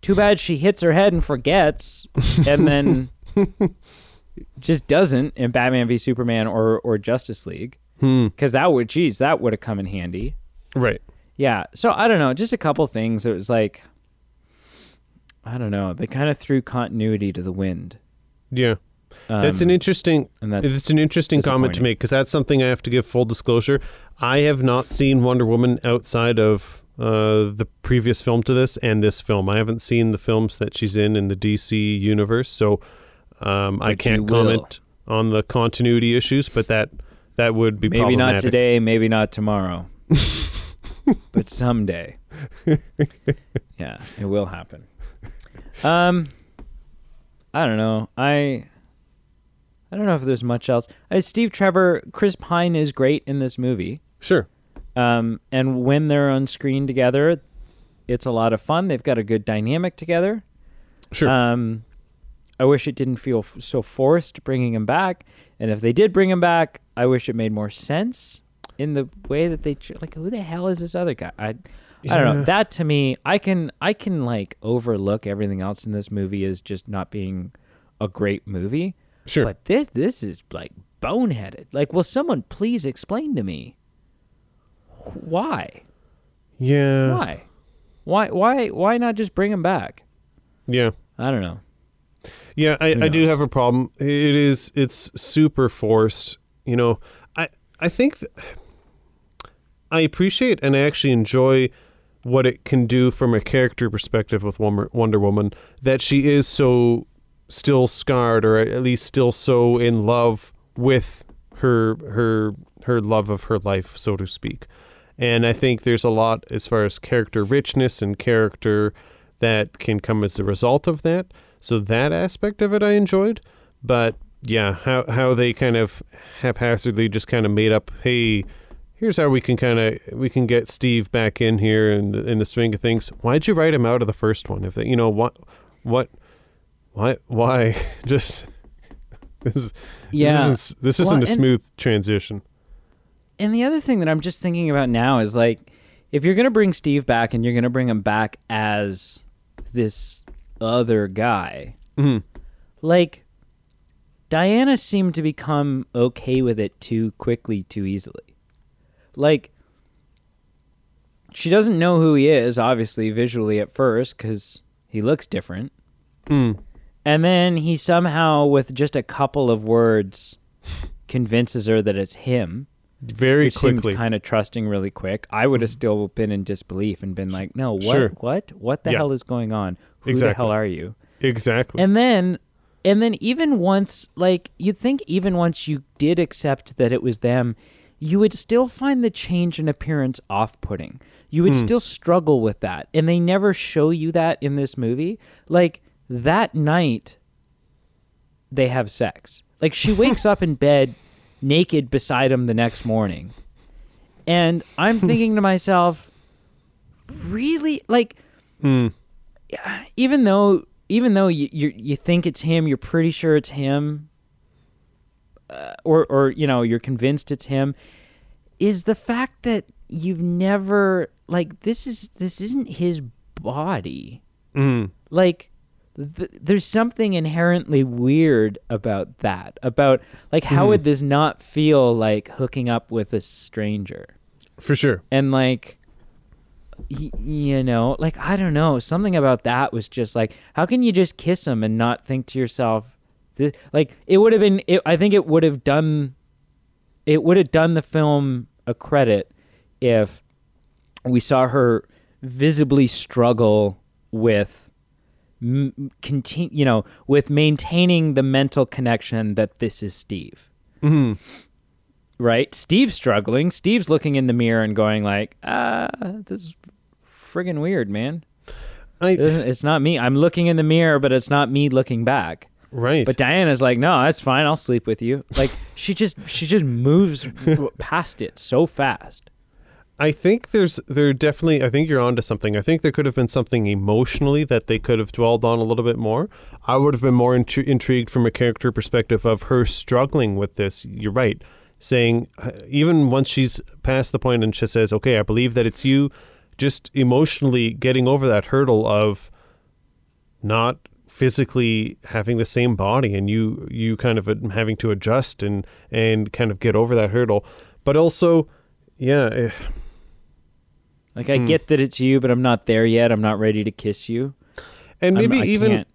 Too bad she hits her head and forgets, and then <laughs> just doesn't in Batman v Superman or or Justice League. Hmm. Because that would, geez, that would have come in handy. Right. Yeah. So I don't know. Just a couple things. It was like, I don't know. They kind of threw continuity to the wind. Yeah. Um, That's an interesting. and that's it's an interesting comment to make because that's something I have to give full disclosure. I have not seen Wonder Woman outside of uh, the previous film to this and this film. I haven't seen the films that she's in in the DC universe, so um, I can't comment on the continuity issues. But that that would be maybe not today, maybe not tomorrow, <laughs> but someday. <laughs> yeah, it will happen. Um, I don't know. I. I don't know if there's much else. Uh, Steve Trevor, Chris Pine is great in this movie. Sure. Um, and when they're on screen together, it's a lot of fun. They've got a good dynamic together. Sure. Um, I wish it didn't feel f- so forced bringing him back. And if they did bring him back, I wish it made more sense in the way that they tr- like. Who the hell is this other guy? I, I don't know. That to me, I can I can like overlook everything else in this movie as just not being a great movie. sure. But this this is like boneheaded. Like, will someone please explain to me why? yeah. Why? Why why why not just bring him back? Yeah. I don't know. Yeah, I, I do have a problem. It is it's super forced. You know, I I think th- I appreciate and I actually enjoy what it can do from a character perspective with Wonder, Woman. That she is so still scarred, or at least still so in love with her her her love of her life, so to speak. And I think there's a lot as far as character richness and character that can come as a result of that. So that aspect of it I enjoyed. But yeah, how how they kind of haphazardly just kind of made up, hey, here's how we can kind of we can get Steve back in here in the, in the swing of things. Why'd you write him out of the first one? If they, you know what, what, why, why? <laughs> Just this is Yeah. This isn't, this isn't a and- smooth transition. And the other thing that I'm just thinking about now is like, if you're gonna bring Steve back and you're gonna bring him back as this other guy, Mhm. like Diana seemed to become okay with it too quickly, too easily. Like she doesn't know who he is, obviously visually at first, because he looks different. Mm. And then he somehow, with just a couple of words, convinces her that it's him Very which quickly. kind of trusting really quick. I would have still been in disbelief and been like, "No, what? Sure. What? What the Yeah. hell is going on? Who the Exactly. hell are you?" exactly. And then, and then even once, like you'd think, even once you did accept that it was them, you would still find the change in appearance off-putting. You would still struggle with that, and they never show you that in this movie. Like that night, they have sex. Like she <laughs> wakes up in bed naked beside him the next morning. And I'm <laughs> thinking to myself, really? Like Mm. even though even though you you, you think it's him, you're pretty sure it's him, uh, or or you know you're convinced it's him, is the fact that you've never like this is this isn't his body. Mm. Like th- there's something inherently weird about that. About like how would this not feel like hooking up with a stranger? For sure. and like y- you know like i don't know something about that was just like how can you just kiss him and not think to yourself this, like it would have been it, i think it would have done it would have done the film a credit if we saw her visibly struggle with m- continue you know with maintaining the mental connection that this is steve Mm. right? Steve's struggling. Steve's looking in the mirror and going like, "Ah, this is friggin' weird, man. I It's not me. I'm looking in the mirror, but it's not me looking back." Right. But Diana's like, "No, that's fine. I'll sleep with you." Like she just she just moves <laughs> past it so fast. I think there's there definitely I think you're onto something. I think there could have been something emotionally that they could have dwelled on a little bit more. I would have been more intri- intrigued from a character perspective of her struggling with this. You're right, saying uh, even once she's past the point and she says, "Okay, I believe that it's you," just emotionally getting over that hurdle of not physically having the same body and you you kind of having to adjust and and kind of get over that hurdle. But also yeah eh, Like I get that it's you, but I'm not there yet. I'm not ready to kiss you. and maybe I even can't-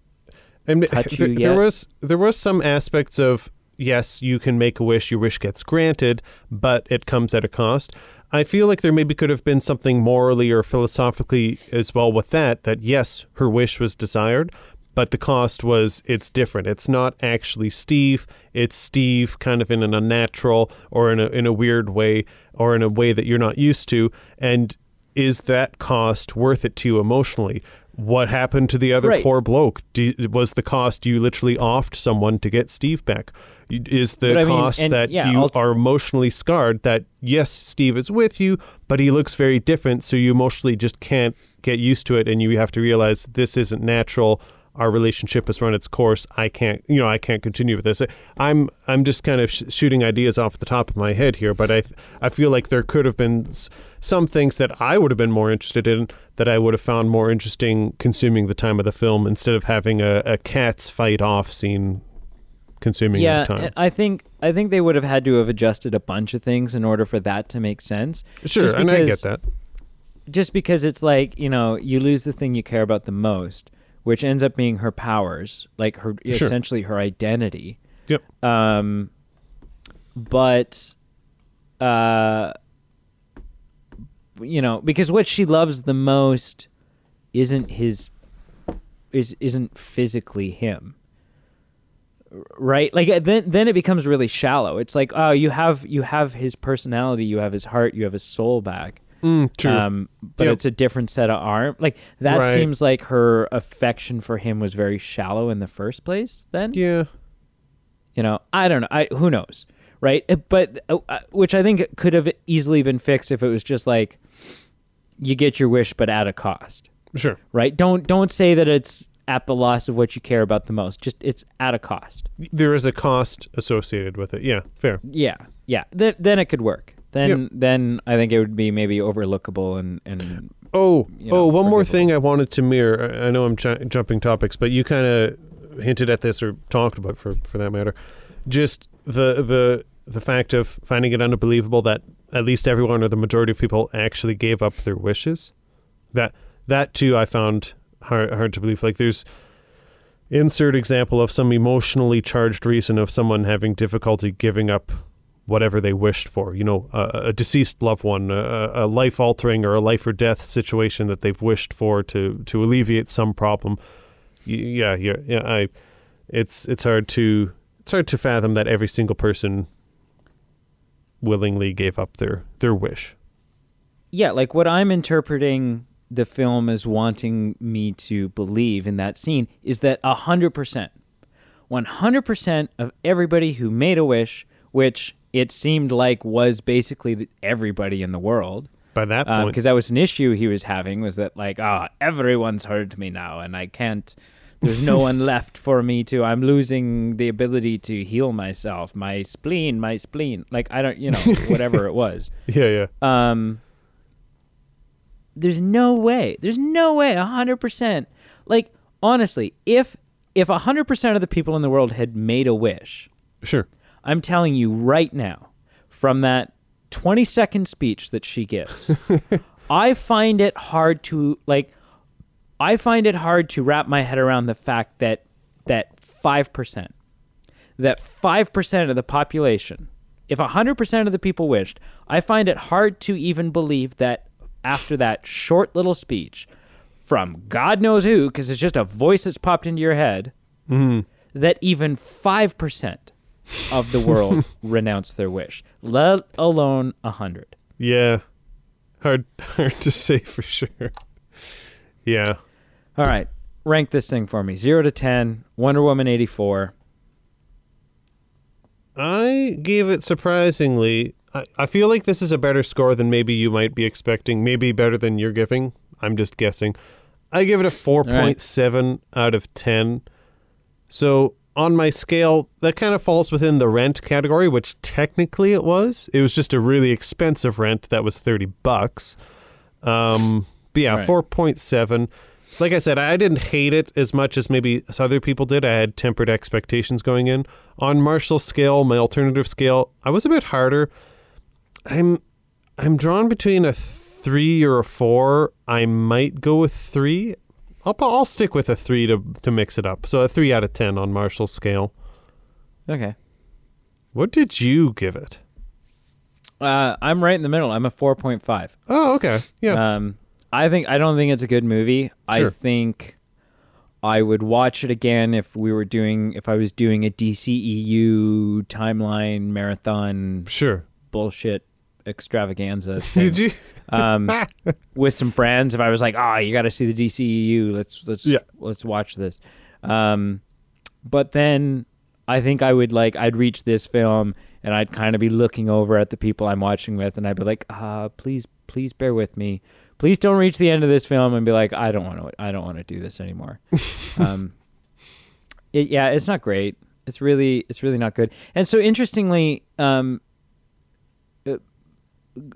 and there, you there was there was some aspects of yes you can make a wish your wish gets granted but it comes at a cost. I feel like there maybe could have been something morally or philosophically as well with that that yes her wish was desired but the cost was it's different it's not actually steve it's steve kind of in an unnatural or in a in a weird way or in a way that you're not used to and is that cost worth it to you emotionally what happened to the other Right. poor bloke? Do, was the cost you literally offed someone to get Steve back? Is the I mean, cost and that yeah, you ulti- are emotionally scarred that yes, Steve is with you, but he looks very different, so you emotionally just can't get used to it, and you have to realize this isn't natural. Our relationship has run its course. I can't, you know, I can't continue with this. I'm, I'm just kind of sh- shooting ideas off the top of my head here, but I, I feel like there could have been s- some things that I would have been more interested in that I would have found more interesting consuming the time of the film instead of having a, a cats fight off scene consuming yeah, your time. I think I think they would have had to have adjusted a bunch of things in order for that to make sense. Sure, just and I get that. just because it's like you know you lose the thing you care about the most which ends up being her powers like her Sure. essentially her identity. Yep. um but uh you know because what she loves the most isn't his is isn't physically him. Right? Like then then it becomes really shallow. It's like oh you have you have his personality you have his heart you have his soul back Mm, true. um, but Yep. it's a different set of arm. Like that Right. seems like her affection for him was very shallow in the first place. Then yeah. you know, I don't know. I who knows, right? Uh, But uh, uh, which I think could have easily been fixed if it was just like you get your wish, but at a cost, Sure. right? Don't don't say that it's at the loss of what you care about the most. Just it's at a cost. There is a cost associated with it. Yeah, fair. Yeah, yeah. Then then it could work. Then Yep. then I think it would be maybe overlookable and and Oh, you oh, know, one more thing I wanted to mirror. I know I'm ju- jumping topics, but you kind of hinted at this or talked about for for that matter. Just the the the fact of finding it unbelievable that at least everyone or the majority of people actually gave up their wishes. That that too I found hard hard to believe. Like there's insert example of some emotionally charged reason of someone having difficulty giving up whatever they wished for. You know, a, a deceased loved one, a, a life altering or a life or death situation that they've wished for to to alleviate some problem. Yeah, yeah, yeah. I, it's it's hard to it's hard to fathom that every single person willingly gave up their their wish. yeah, like what I'm interpreting the film as wanting me to believe in that scene is that a hundred percent, one hundred percent of everybody who made a wish, which it seemed like was basically everybody in the world, By that point, because that was an issue he was having was that like ah everyone's heard me now and I can't there's no one <laughs> left for me to I'm losing the ability to heal myself my spleen my spleen like I don't you know <laughs> whatever it was. Yeah, yeah, um there's no way there's no way a hundred percent like honestly if if a hundred percent of the people in the world had made a wish sure. I'm telling you right now, from that 20 second speech that she gives, <laughs> I find it hard to like. I find it hard to wrap my head around the fact that that five percent, that five percent of the population, if hundred percent of the people wished, I find it hard to even believe that after that short little speech from God knows who, because it's just a voice that's popped into your head, mm-hmm. that even five percent of the world <laughs> renounce their wish, let alone a hundred. Yeah, hard <laughs> hard to say for sure. Yeah. All right, rank this thing for me: zero to ten. Wonder Woman eighty four. I gave it surprisingly. I, I feel like this is a better score than maybe you might be expecting. Maybe better than you're giving. I'm just guessing. I give it a 4.7 out of 10. So on my scale, that kind of falls within the rent category, which technically it was. It was just a really expensive rent that was 30 bucks. Um, but yeah, Right. 4.7. Like I said, I didn't hate it as much as maybe other people did. I had tempered expectations going in. On Marshall's scale, my alternative scale, I was a bit harder. I'm I'm drawn between a three or a four. I might go with three. I'll I'll stick with a three to to mix it up. So a three out of ten on Marshall's scale. Okay. What did you give it? Uh, I'm right in the middle. I'm a four point five. Oh, okay. Yeah. Um, I think I don't think it's a good movie. I think I would watch it again if we were doing if I was doing a DCEU timeline marathon sure. bullshit extravaganza. Thing. Did you? um, <laughs> with some friends. If I was like, "Oh, you got to see the DCEU. Let's let's Yeah. let's watch this." Um, but then I think I would like I'd reach this film and I'd kind of be looking over at the people I'm watching with, and I'd be like, "Uh, please, please bear with me. Please don't reach the end of this film and be like, I don't want to. I don't want to do this anymore." <laughs> um, it, yeah, it's not great. It's really it's really not good. And so interestingly, um,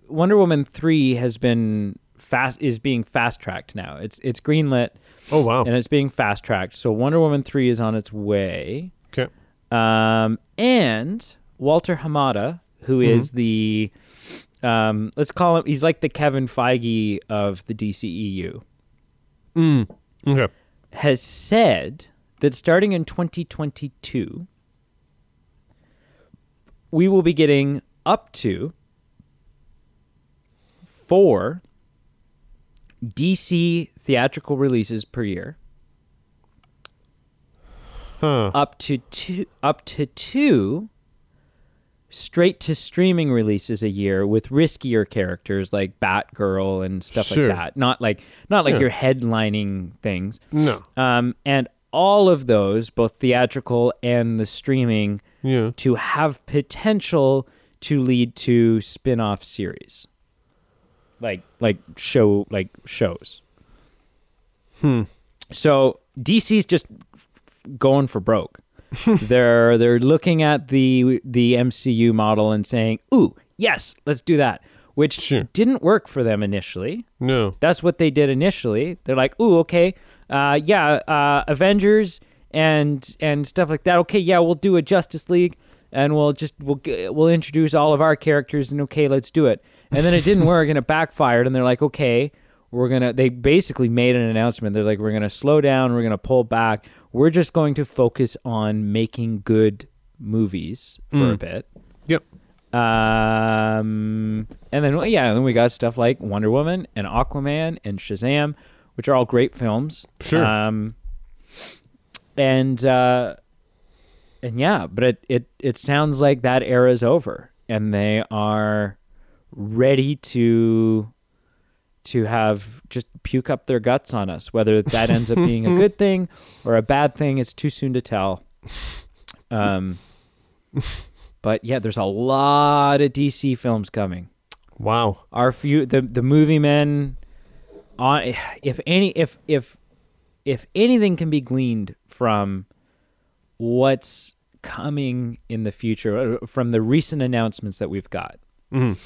Wonder Woman three has been fast is being fast tracked now. It's it's greenlit Oh wow. and it's being fast tracked. So Wonder Woman three is on its way. Okay. Um, and Walter Hamada, who is the um, let's call him he's like the Kevin Feige of the DCEU, Mm. Okay. has said that starting in 2022 we will be getting up to four DC theatrical releases per year, Huh. up to two, up to two straight to streaming releases a year with riskier characters like Batgirl and stuff Sure. like that. Not like not like Yeah. your headlining things. No. Um, and all of those, both theatrical and the streaming, Yeah. to have potential to lead to spin-off series. Like like show like shows. Hmm. So DC's just going for broke. <laughs> they're they're looking at the the MCU model and saying, "Ooh, yes, let's do that." Which Sure. didn't work for them initially. No. That's what they did initially. They're like, "Ooh, okay, uh, yeah, uh, Avengers and and stuff like that. Okay, yeah, we'll do a Justice League, and we'll just we'll we'll introduce all of our characters, and okay, let's do it." And then it didn't work, and it backfired, and they're like, "Okay, we're gonna." They basically made an announcement. They're like, "We're gonna slow down. We're gonna pull back. We're just going to focus on making good movies for a bit." Yep. Um, and then yeah, and then we got stuff like Wonder Woman and Aquaman and Shazam, which are all great films. Sure. Um, and uh, and yeah, but it it it sounds like that era is over, and they are ready to to have just puke up their guts on us. Whether that ends up being a good <laughs> thing or a bad thing, it's too soon to tell. Um, but yeah, there's a lot of DC films coming. Wow. Our few the the movie men on if any if if if anything can be gleaned from what's coming in the future uh, from the recent announcements that we've got Mhm.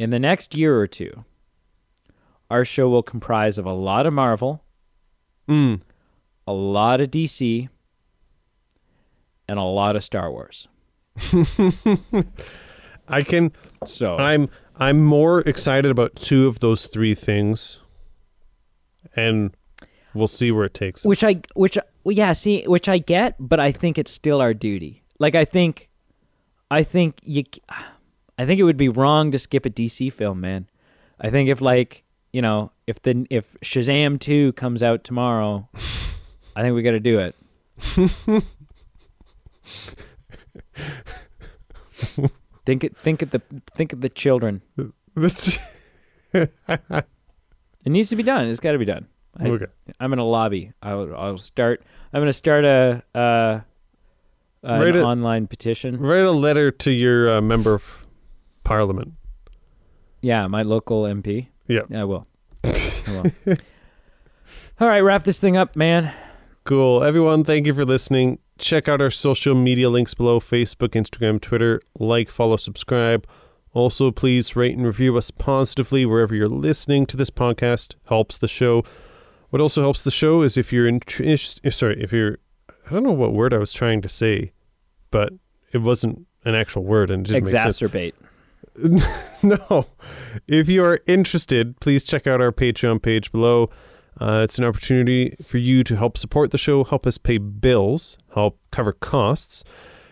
In the next year or two our show will comprise of a lot of Marvel, Mm. a lot of DC, and a lot of Star Wars. <laughs> I can. So I'm. I'm more excited about two of those three things, and we'll see where it takes. us. which I which well, yeah, see, which I get, but I think it's still our duty. Like I think, I think you, I think it would be wrong to skip a DC film, man. I think if like you know if the if Shazam two comes out tomorrow, <laughs> I think we got to do it. <laughs> think it, think of the think of the children. <laughs> It needs to be done. It's got to be done. I, okay. I'm gonna lobby. I'll I'll start. I'm gonna start a uh, an it- online petition. Write a letter to your uh, member of parliament. Yeah, my local MP. Yeah. Yeah, I will. I will. <laughs> All right, wrap this thing up, man. Cool. Everyone, thank you for listening. Check out our social media links below Facebook, Instagram, Twitter. Like, follow, subscribe. Also, please rate and review us positively wherever you're listening to this podcast. Helps the show. What also helps the show is if you're interested. Eh, sorry, if you're. I don't know what word I was trying to say, but it wasn't an actual word and it didn't make sense. <laughs> No. If you are interested, please check out our Patreon page below. Uh, it's an opportunity for you to help support the show, help us pay bills, help cover costs.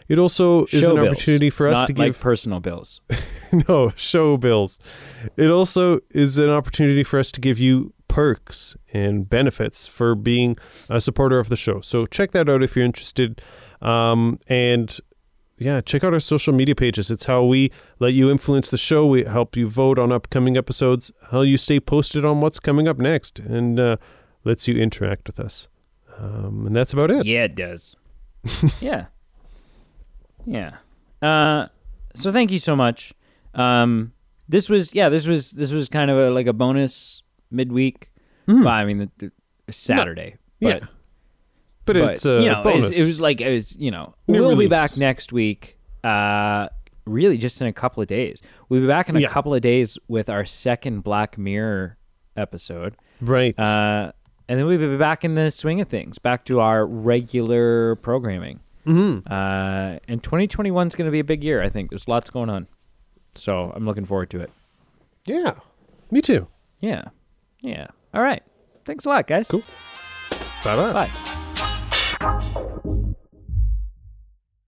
It also is an bills, opportunity for us to like give personal bills. <laughs> no show bills. It also is an opportunity for us to give you perks and benefits for being a supporter of the show. So check that out if you're interested. Um, and yeah, check out our social media pages. It's how we let you influence the show. We help you vote on upcoming episodes, how you stay posted on what's coming up next, and uh, lets you interact with us. Um, and that's about it. Yeah, it does. <laughs> yeah. Yeah. Uh, so thank you so much. Um, this was yeah, this was this was kind of a, like a bonus midweek. Well, I mean, the, the Saturday. yeah. but, But, but, it's a you know, bonus. It was, it was like it was you know New we'll be back next week. Uh, really, just in a couple of days. We'll be back in a Yeah. couple of days with our second Black Mirror episode. right. Uh, and then we'll be back in the swing of things, back to our regular programming. mm-hmm. Uh, and 2021 is going to be a big year. I think there's lots going on, so I'm looking forward to it. Yeah. Me too. Yeah, yeah. All right. Thanks a lot, guys. Cool. Bye bye. Bye.